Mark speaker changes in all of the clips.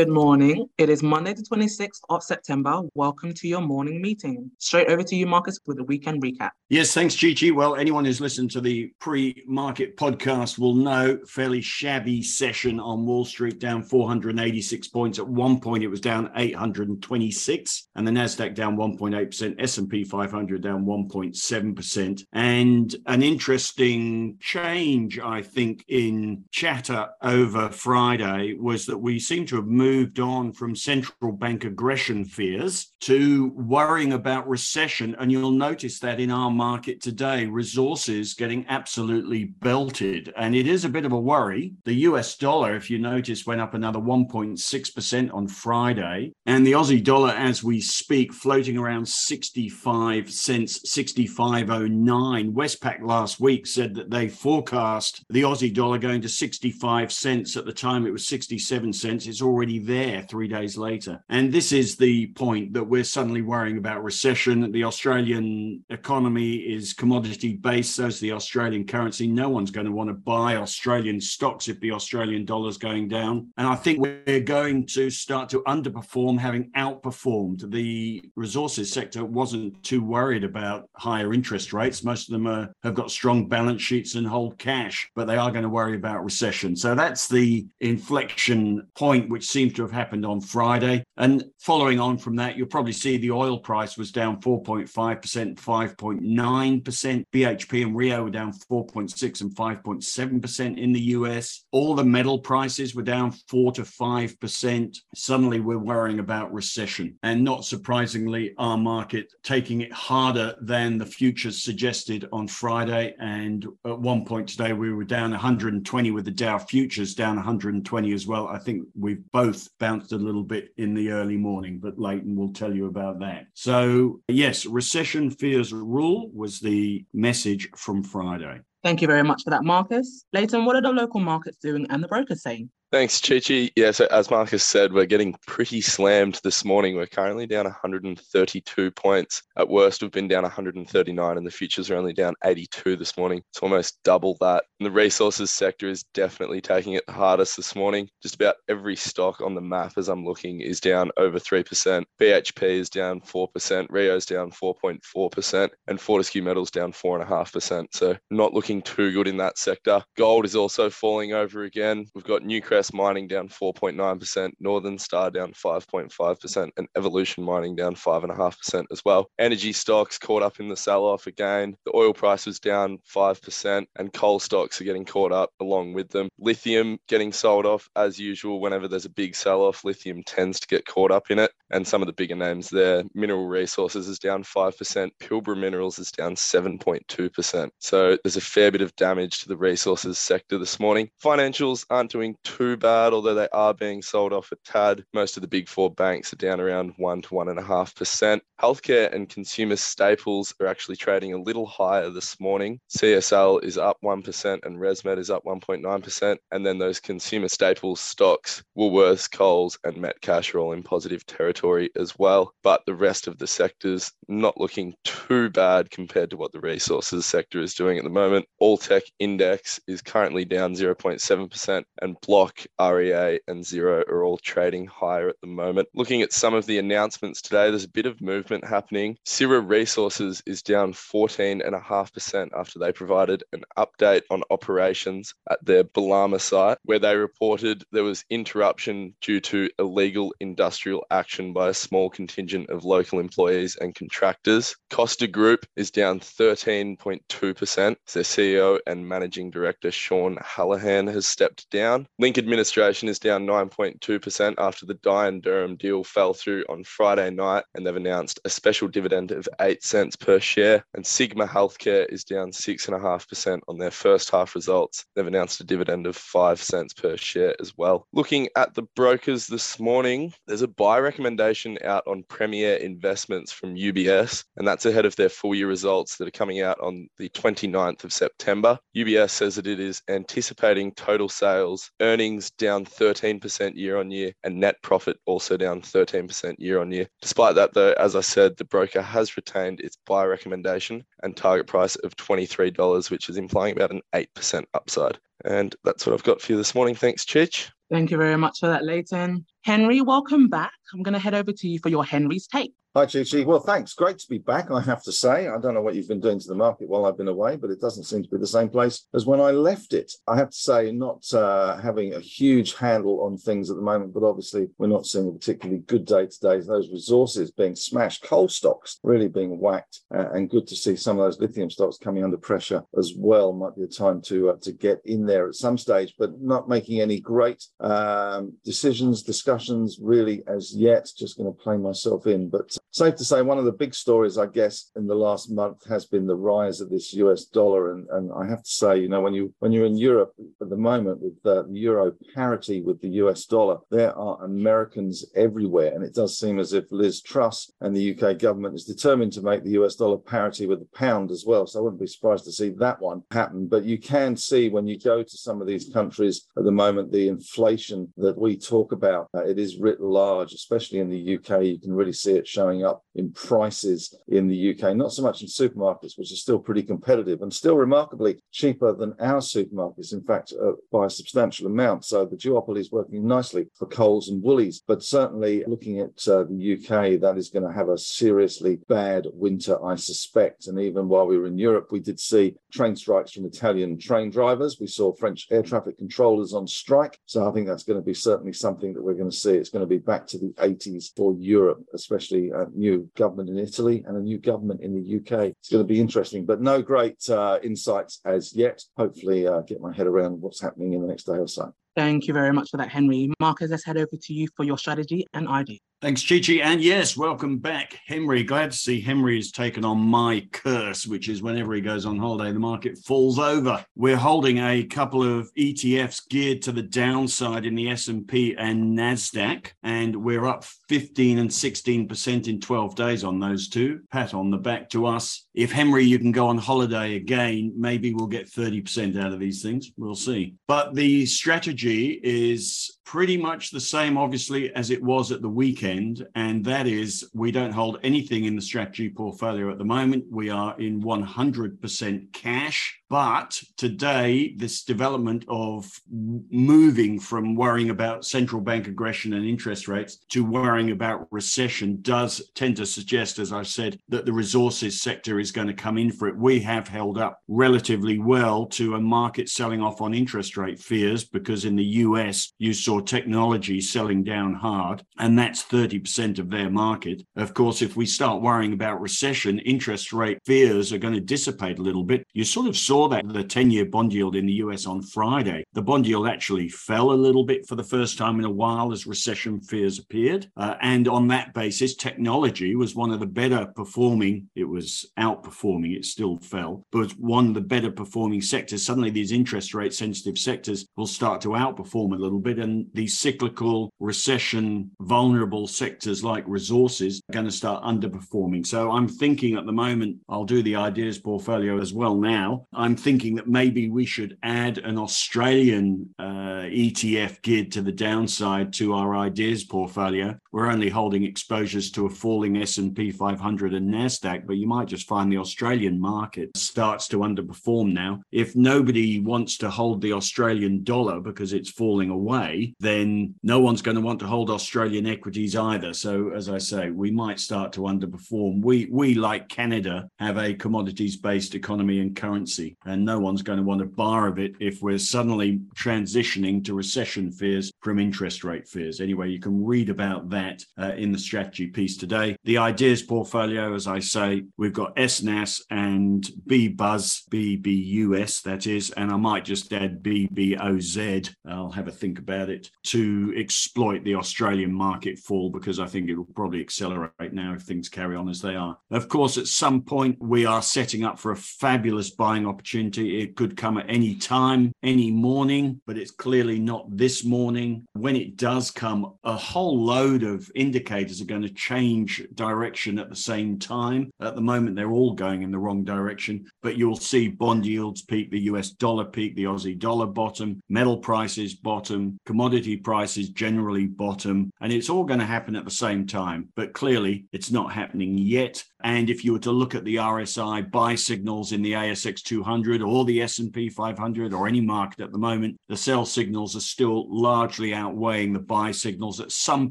Speaker 1: Good morning. It is Monday, the 26th of September. Welcome to your morning meeting. Straight over to you, Marcus, with a weekend recap.
Speaker 2: Yes, thanks, Chichi. Well, anyone who's listened to the pre market podcast will know fairly shabby session on Wall Street, down 486 points. At one point, it was down 826, and the NASDAQ down 1.8%, S&P 500 down 1.7%. And an interesting change, I think, in chatter over Friday was that we seem to have moved on from central bank aggression fears to worrying about recession. And you'll notice that in our market today, resources getting absolutely belted. And it is a bit of a worry. The US dollar, if you notice, went up another 1.6% on Friday. And the Aussie dollar, as we speak, floating around 65 cents, 65.09. Westpac last week said that they forecast the Aussie dollar going to 65 cents. At the time, it was 67 cents. It's already there three days later. And this is the point that we're suddenly worrying about recession. The Australian economy is commodity based, so is the Australian currency. No one's going to want to buy Australian stocks if the Australian dollar's going down. And I think we're going to start to underperform, having outperformed. The resources sector wasn't too worried about higher interest rates. Most of them are, have got strong balance sheets and hold cash, but they are going to worry about recession. So that's the inflection point, which seems to have happened on Friday. And following on from that, you'll probably see the oil price was down 4.5%, 5.9%. BHP and Rio were down 4.6 and 5.7% in the US. All the metal prices were down 4 to 5%. Suddenly we're worrying about recession. And not surprisingly, our market taking it harder than the futures suggested on Friday. And at one point today, we were down 120 with the Dow futures down 120 as well. I think we've both bounced a little bit in the early morning, but Leighton will tell you about that. So, yes, recession fears rule was the message from Friday.
Speaker 1: Thank you very much for that, Marcus. Leighton, what are the local markets doing and the brokers saying?
Speaker 3: Thanks, Chichi. Yeah, so as Marcus said, we're getting pretty slammed this morning. We're currently down 132 points. At worst, we've been down 139, and the futures are only down 82 this morning. It's almost double that. And the resources sector is definitely taking it hardest this morning. Just about every stock on the map, as I'm looking, is down over 3%. BHP is down 4%, Rio's down 4.4%, and Fortescue Metals down 4.5%. So not looking too good in that sector. Gold is also falling over again. We've got Newcrest Mining down 4.9%, Northern Star down 5.5%, and Evolution Mining down 5.5% as well. Energy stocks caught up in the sell off again. The oil price was down 5%, and coal stocks are getting caught up along with them. Lithium getting sold off as usual. Whenever there's a big sell off, lithium tends to get caught up in it. And some of the bigger names there, Mineral Resources is down 5%, Pilbara Minerals is down 7.2%. So there's a fair bit of damage to the resources sector this morning. Financials aren't doing too bad, although they are being sold off a tad. Most of the big four banks are down around one to one and a half percent. Healthcare and consumer staples are actually trading a little higher this morning. CSL is up 1% and ResMed is up 1.9%. And then those consumer staples stocks, Woolworths, Coles, and Metcash are all in positive territory as well. But the rest of the sectors not looking too bad compared to what the resources sector is doing at the moment. Alltech index is currently down 0.7% and Block, REA, and Xero are all trading higher at the moment. Looking at some of the announcements today, there's a bit of movement happening. Syrah Resources is down 14.5% after they provided an update on operations at their Balama site, where they reported there was interruption due to illegal industrial action by a small contingent of local employees and contractors. Costa Group is down 13.2%. Their CEO and managing director, Sean Hallahan, has stepped down. Link Administration is down 9.2% after the Dye & Durham deal fell through on Friday night, and they've announced a special dividend of 8 cents per share. And Sigma Healthcare is down 6.5% on their first half results. They've announced a dividend of 5 cents per share as well. Looking at the brokers this morning, there's a buy recommendation out on Premier Investments from UBS, and that's ahead of their full year results that are coming out on the 29th of September. UBS says that it is anticipating total sales, earnings down 13% year on year, and net profit also down 13% year on year. Despite that, though, as I said, the broker has retained its buy recommendation and target price of $23, which is implying about an 8% upside. And that's what I've got for you this morning. Thanks, Chich.
Speaker 1: Thank you very much for that, Leighton. Henry, welcome back. I'm going to head over to you for your Henry's take.
Speaker 4: Hi, Chi. Well, thanks. Great to be back, I have to say. I don't know what you've been doing to the market while I've been away, but it doesn't seem to be the same place as when I left it. I have to say, not uh, having a huge handle on things at the moment, but obviously we're not seeing a particularly good day today. Those resources being smashed, coal stocks really being whacked, uh, and good to see some of those lithium stocks coming under pressure as well. Might be a time to uh, to get in there at some stage, but not making any great um, decisions, discussions really as yet. Just going to play myself in, but safe to say one of the big stories, I guess, in the last month has been the rise of this US dollar. And, and I have to say, you know, when you when you're in Europe at the moment with the euro parity with the US dollar, there are Americans everywhere. And it does seem as if Liz Truss and the UK government is determined to make the US dollar parity with the pound as well. So I wouldn't be surprised to see that one happen. But you can see when you go to some of these countries at the moment, the inflation that we talk about, uh, it is writ large, especially in the UK. You can really see it showing up in prices in the UK, not so much in supermarkets, which are still pretty competitive and still remarkably cheaper than our supermarkets, in fact, uh, by a substantial amount. So the duopoly is working nicely for Coles and Woolies. But certainly looking at uh, the UK, that is going to have a seriously bad winter, I suspect. And even while we were in Europe, we did see train strikes from Italian train drivers. We saw French air traffic controllers on strike. So I think that's going to be certainly something that we're going to see. It's going to be back to the 80s for Europe, especially uh, new government in Italy and a new government in the UK. It's going to be interesting, but no great uh, insights as yet. Hopefully, uh, get my head around what's happening in the next day or so.
Speaker 1: Thank you very much for that, Henry. Marcus, let's head over to you for your strategy and idea.
Speaker 2: Thanks, Chichi. And yes, welcome back, Henry. Glad to see Henry has taken on my curse, which is whenever he goes on holiday, the market falls over. We're holding a couple of ETFs geared to the downside in the S&P and NASDAQ, and we're up 15 and 16% in 12 days on those two. Pat on the back to us. If Henry, you can go on holiday again, maybe we'll get 30% out of these things. We'll see. But the strategy is pretty much the same, obviously, as it was at the weekend. And that is we don't hold anything in the strategy portfolio at the moment. We are in 100% cash. But today, this development of moving from worrying about central bank aggression and interest rates to worrying about recession does tend to suggest, as I've said, that the resources sector is going to come in for it. We have held up relatively well to a market selling off on interest rate fears because in the US, you saw technology selling down hard, and that's 30% of their market. Of course, if we start worrying about recession, interest rate fears are going to dissipate a little bit. You sort of saw that the 10 year bond yield in the US on Friday. The bond yield actually fell a little bit for the first time in a while as recession fears appeared. Uh, and on that basis, technology was one of the better performing, it was outperforming, it still fell, but one of the better performing sectors. Suddenly, these interest rate sensitive sectors will start to outperform a little bit. And these cyclical, recession vulnerable sectors like resources are going to start underperforming. So I'm thinking at the moment, I'll do the ideas portfolio as well now. I'm thinking that maybe we should add an Australian uh, ETF geared to the downside to our ideas portfolio. We're only holding exposures to a falling S&P 500 and Nasdaq, but you might just find the Australian market starts to underperform now. If nobody wants to hold the Australian dollar because it's falling away, then no one's going to want to hold Australian equities either. So as I say, we might start to underperform. We we like Canada have a commodities based economy and currency and no one's going to want to of it if we're suddenly transitioning to recession fears from interest rate fears. Anyway, you can read about that uh, in the strategy piece today. The ideas portfolio, as I say, we've got SNAS and BBUS, BBUS, that is, and I might just add BBOZ. I'll have a think about it to exploit the Australian market fall because I think it will probably accelerate now if things carry on as they are. Of course, at some point, we are setting up for a fabulous buying opportunity. It could come at any time, any morning, but it's clearly not this morning. When it does come, a whole load of indicators are going to change direction at the same time. At the moment, they're all going in the wrong direction, but you'll see bond yields peak, the US dollar peak, the Aussie dollar bottom, metal prices bottom, commodity prices generally bottom, and it's all going to happen at the same time. But clearly, it's not happening yet. And if you were to look at the RSI buy signals in the ASX 200 or the S&P 500 or any market at the moment, the sell signals are still largely outweighing the buy signals. At some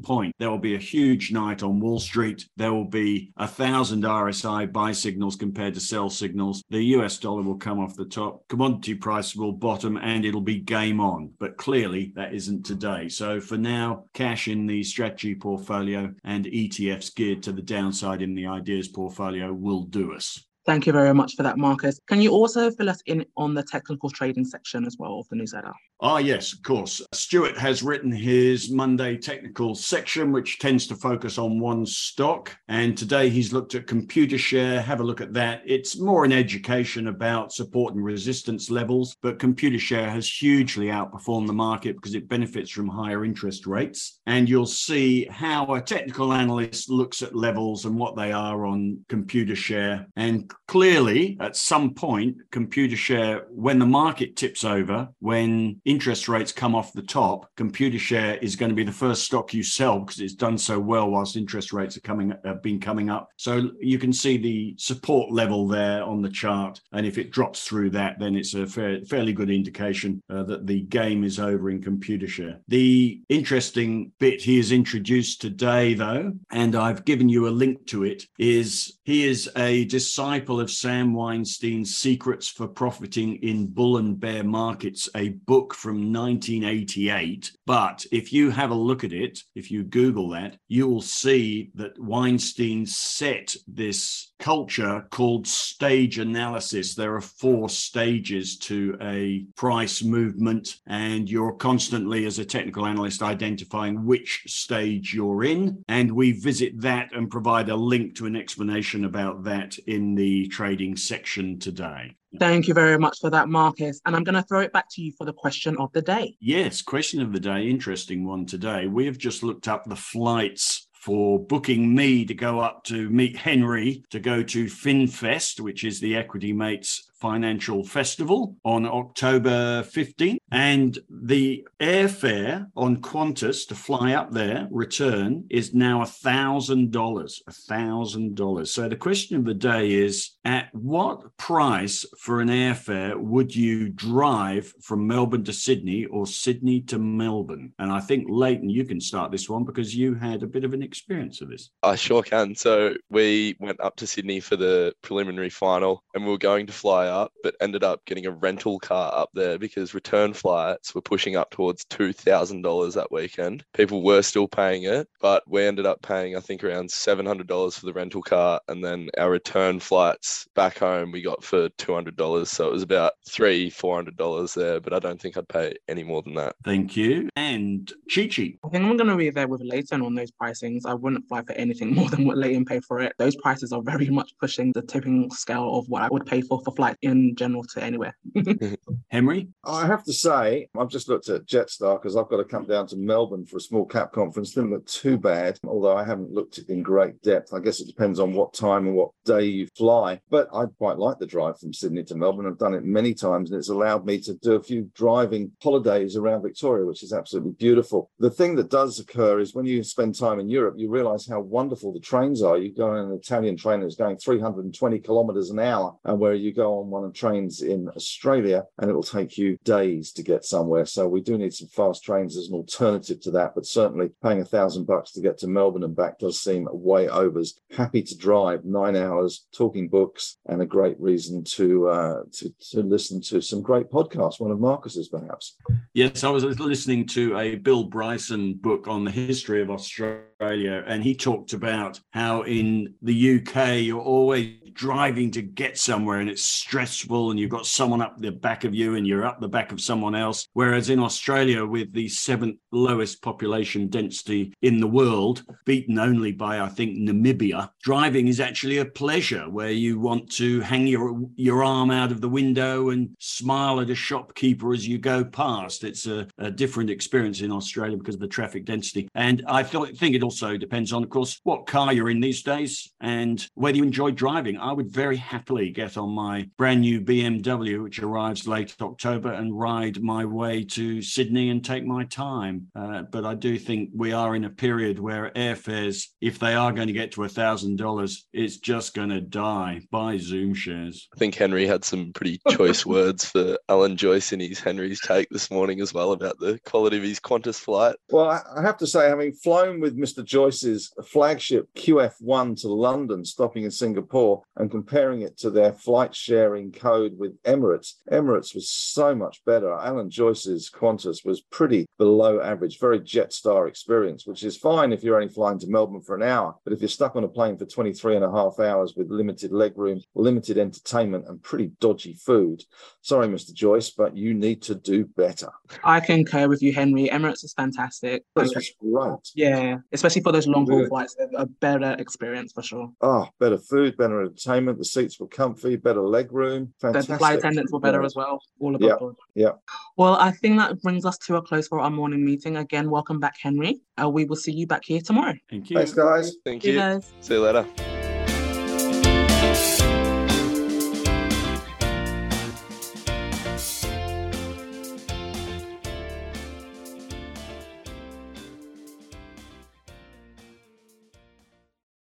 Speaker 2: point, there will be a huge night on Wall Street. There will be a thousand RSI buy signals compared to sell signals. The US dollar will come off the top. Commodity price will bottom and it'll be game on. But clearly, that isn't today. So for now, cash in the strategy portfolio and ETFs geared to the downside in the ideas portfolio portfolio will do us.
Speaker 1: Thank you very much for that, Marcus. Can you also fill us in on the technical trading section as well of the newsletter?
Speaker 2: Ah, yes, of course. Stuart has written his Monday technical section, which tends to focus on one stock. And today he's looked at Computershare. Have a look at that. It's more an education about support and resistance levels, but Computershare has hugely outperformed the market because it benefits from higher interest rates. And you'll see how a technical analyst looks at levels and what they are on Computershare. And clearly, at some point, Computershare, when the market tips over, when interest rates come off the top, Computershare is going to be the first stock you sell because it's done so well whilst interest rates are coming have been coming up. So you can see the support level there on the chart, and if it drops through that, then it's a fair, fairly good indication uh, that the game is over in Computershare. The interesting bit he has introduced today, though, and I've given you a link to it, is he is a disciple of Stan Weinstein's Secrets for Profiting in Bull and Bear Markets, a book from 1988. But if you have a look at it, if you Google that, you will see that Weinstein set this culture called stage analysis. There are four stages to a price movement, and you're constantly, as a technical analyst, identifying which stage you're in. And we visit that and provide a link to an explanation about that in the trading section today.
Speaker 1: Thank you very much for that, Marcus. And I'm going to throw it back to you for the question of the day.
Speaker 2: Yes, question of the day. Interesting one today. We have just looked up the flights for booking me to go up to meet Henry to go to FinFest, which is the Equity Mates Financial Festival on October 15th. And the airfare on Qantas to fly up there, return, is now $1,000. $1,000. So the question of the day is at what price for an airfare would you drive from Melbourne to Sydney or Sydney to Melbourne? And I think, Leighton, you can start this one because you had a bit of an experience of this.
Speaker 3: I sure can. So we went up to Sydney for the preliminary final and we were going to fly up, but ended up getting a rental car up there because return flights were pushing up towards $2,000 that weekend. People were still paying it, but we ended up paying, I think, around $700 for the rental car. And then our return flights back home we got for $200. So it was about three, $400 there, but I don't think I'd pay any more than that.
Speaker 2: Thank you. And Chi Chi.
Speaker 1: I think I'm going to be there with Leighton on those pricings. I wouldn't fly for anything more than what Leighton paid for it. Those prices are very much pushing the tipping scale of what I would pay for for flight in general to anywhere.
Speaker 2: Henry?
Speaker 4: I have to say, I've just looked at Jetstar because I've got to come down to Melbourne for a small cap conference. Didn't look too bad, although I haven't looked in great depth. I guess it depends on what time and what day you fly. But I quite like the drive from Sydney to Melbourne. I've done it many times and it's allowed me to do a few driving holidays around Victoria, which is absolutely beautiful. The thing that does occur is when you spend time in Europe, you realize how wonderful the trains are. You go on an Italian train that's going 320 kilometers an hour, and where you go on one of trains in Australia, and it will take you days to get somewhere. So we do need some fast trains as an alternative to that, but certainly paying a thousand bucks to get to Melbourne and back does seem way overs. Happy to drive nine hours, talking books, and a great reason to uh, to, to listen to some great podcasts. One of Marcus's, perhaps.
Speaker 2: Yes, I was listening to a Bill Bryson book on the history of Australia, and he talked about how in the UK you're always driving to get somewhere and it's stressful and you've got someone up the back of you and you're up the back of someone else. Whereas in Australia, with the seventh lowest population density in the world, beaten only by, I think, Namibia, driving is actually a pleasure where you want to hang your, your arm out of the window and smile at a shopkeeper as you go past. It's a, a different experience in Australia because of the traffic density. And I think it also depends on, of course, what car you're in these days and whether you enjoy driving. I would very happily get on my brand new BMW, which arrives late October, and ride my way to Sydney and take my time. Uh, but I do think we are in a period where airfares, if they are going to get to a thousand dollars, it's just going to die. Buy Zoom shares.
Speaker 3: I think Henry had some pretty choice words for Alan Joyce in his Henry's take this morning as well about the quality of his Qantas flight.
Speaker 4: Well, I have to say, having flown with Mr. Joyce's flagship QF1 to London, stopping in Singapore, and comparing it to their flight sharing code with Emirates, Emirates was so much better. Alan Joyce's Qantas was pretty below average, very Jetstar experience, which is fine if you're only flying to Melbourne for an hour. But if you're stuck on a plane for 23 and a half hours with limited legroom, limited entertainment, and pretty dodgy food, sorry, Mr. Joyce, but you need to do better.
Speaker 1: I concur with you, Henry. Emirates is fantastic.
Speaker 4: Was great.
Speaker 1: Yeah, especially for those long haul flights, a better experience for sure.
Speaker 4: Oh, better food, better entertainment. The seats were comfy, better leg room. Fantastic.
Speaker 1: The flight attendants were better as well. All above
Speaker 4: yeah.
Speaker 1: board.
Speaker 4: Yeah.
Speaker 1: Well, I think that brings us to a close for our morning meeting. Again, welcome back, Henry. Uh, we will see you back here tomorrow.
Speaker 2: Thank you.
Speaker 4: Thanks, guys.
Speaker 3: Thank
Speaker 1: See
Speaker 3: you.
Speaker 1: you guys.
Speaker 3: See you later.